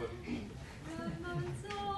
Mom, I'm so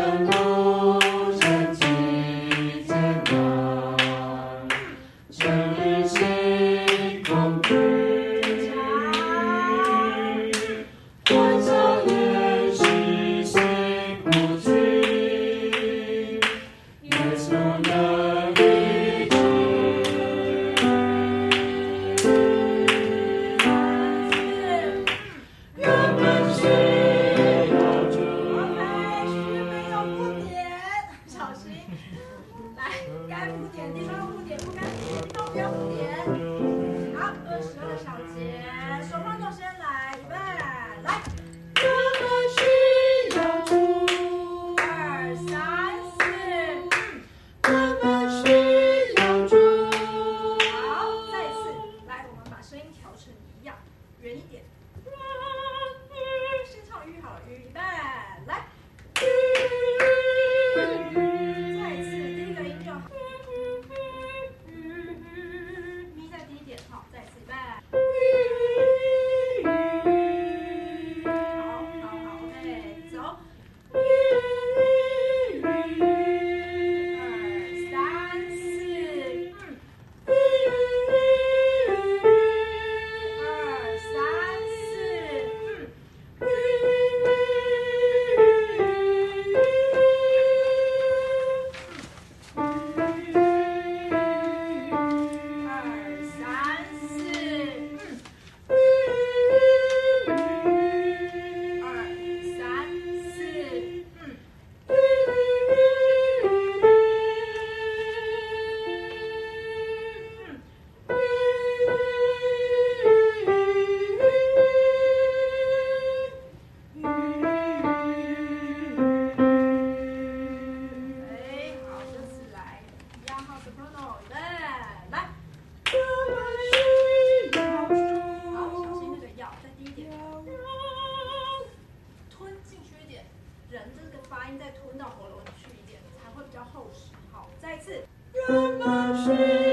不再一次。人们是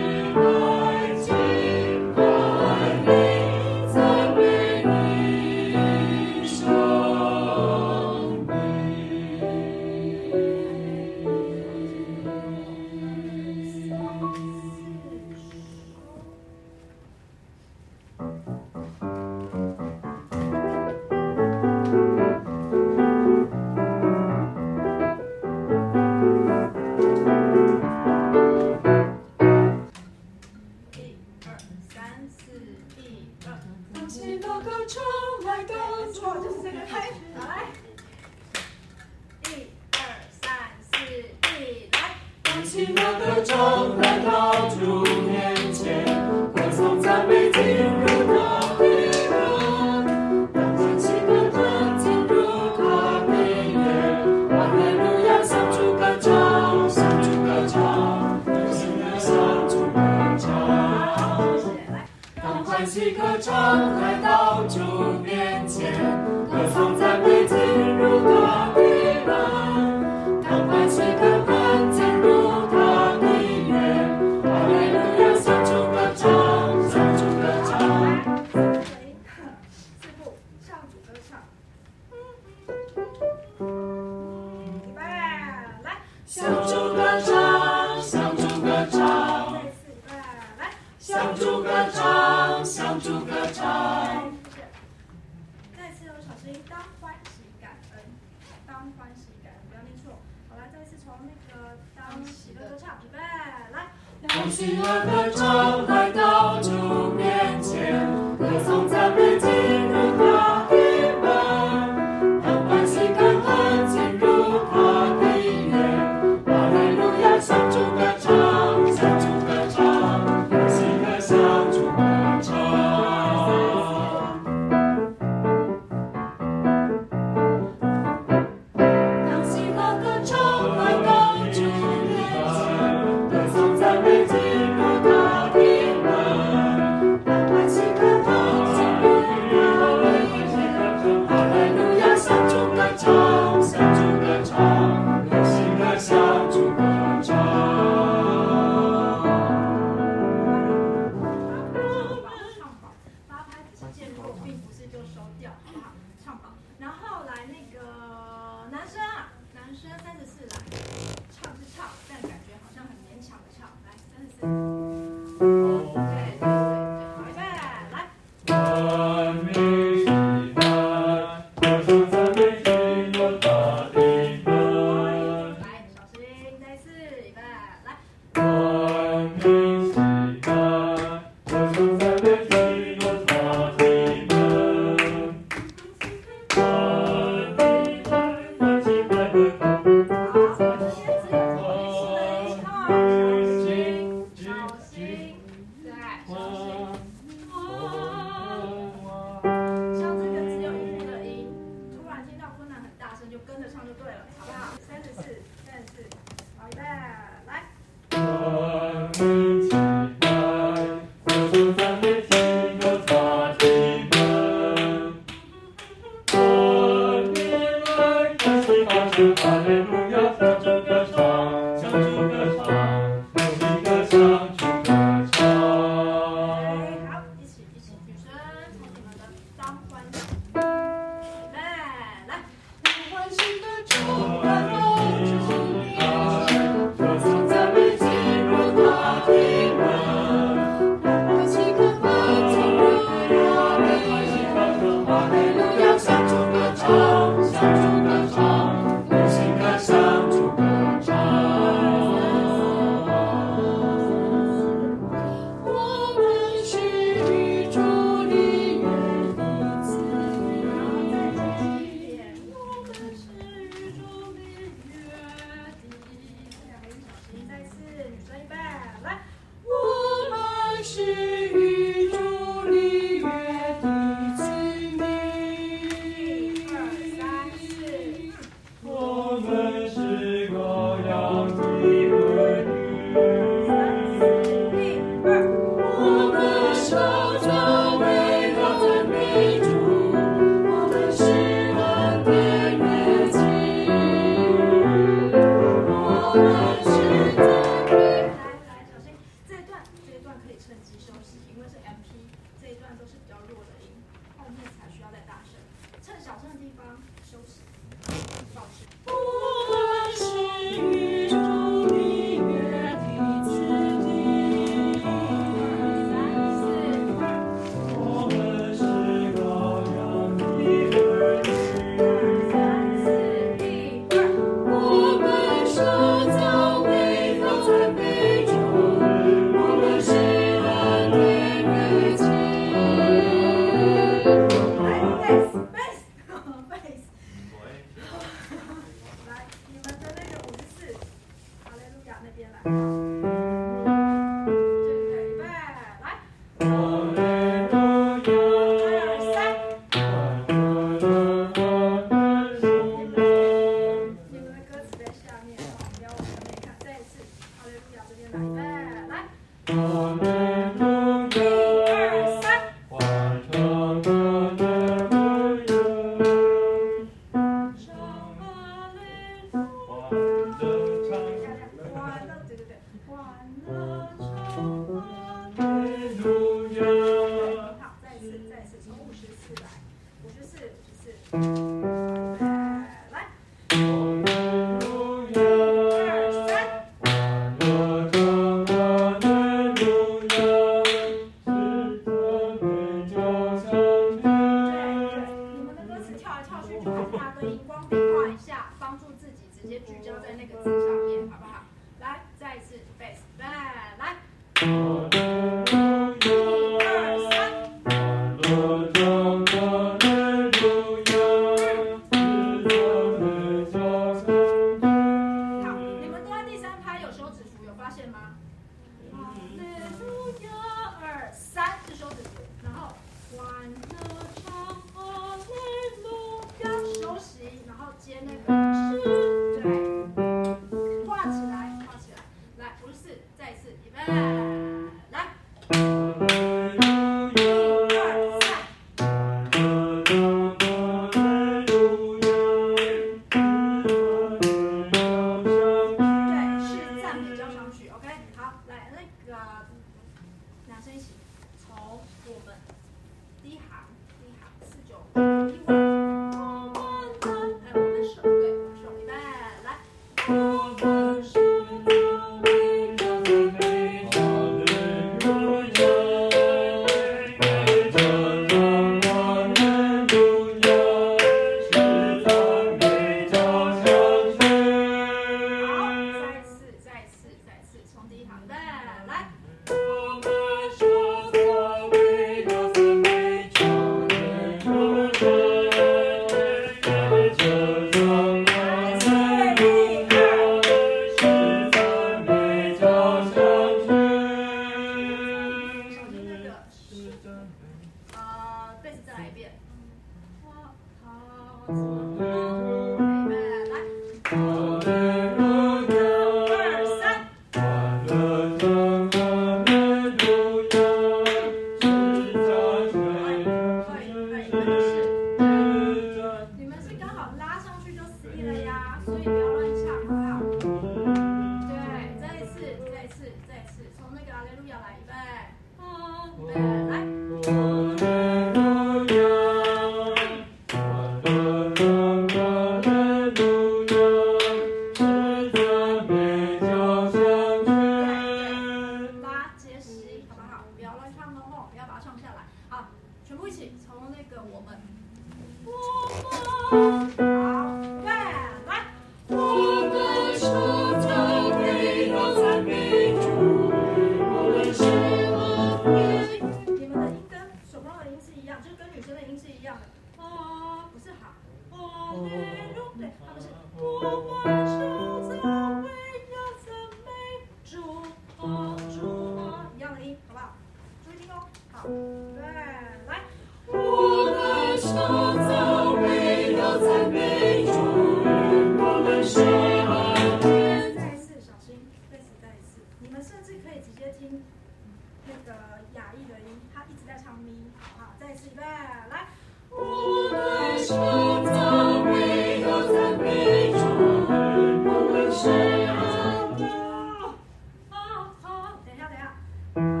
不要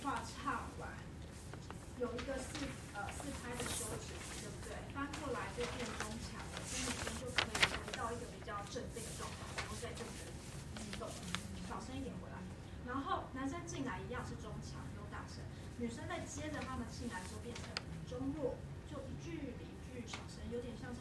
话唱完，有一个四呃四拍的收尾，对不对？翻过来就变中强了，声音就可以回到一个比较镇定的状态，然后再进行运动，小声一点回来。然后男生进来一样是中强又大声，女生在接着他们进来之后变成中弱，就一句比一句小声，有点像是。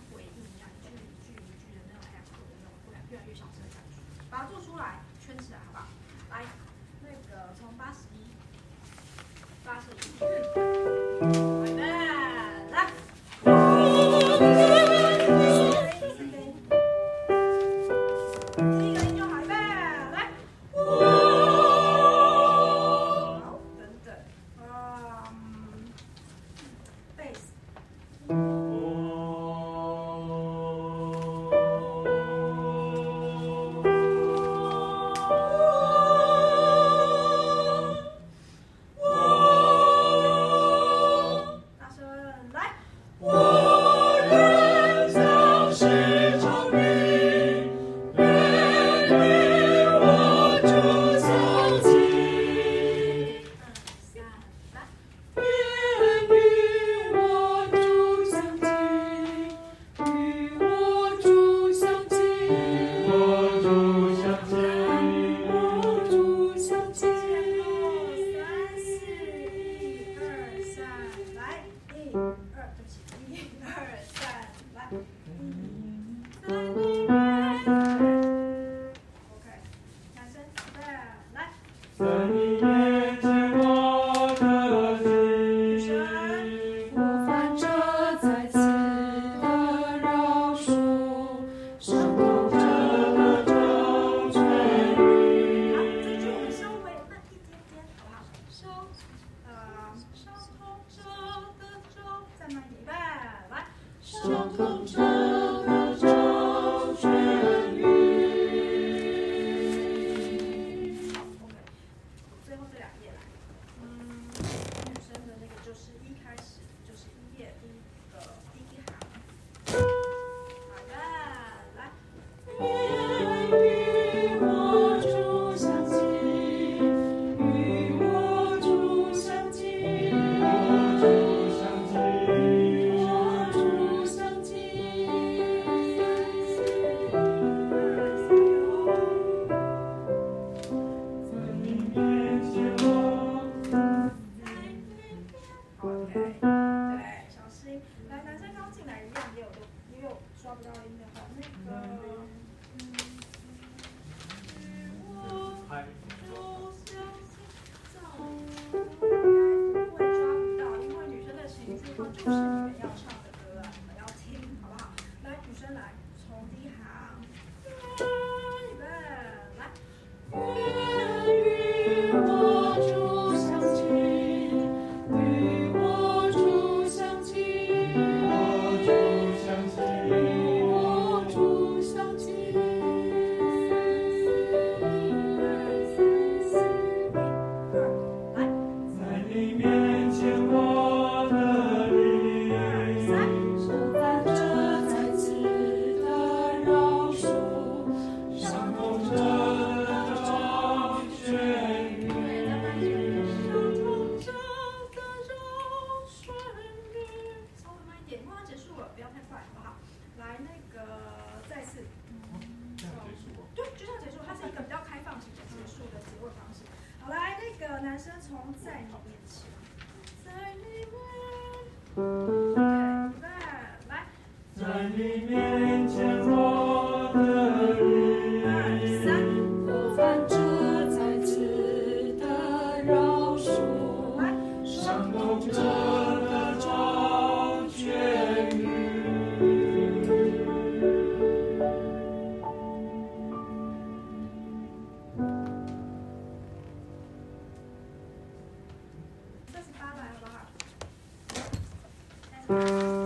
Música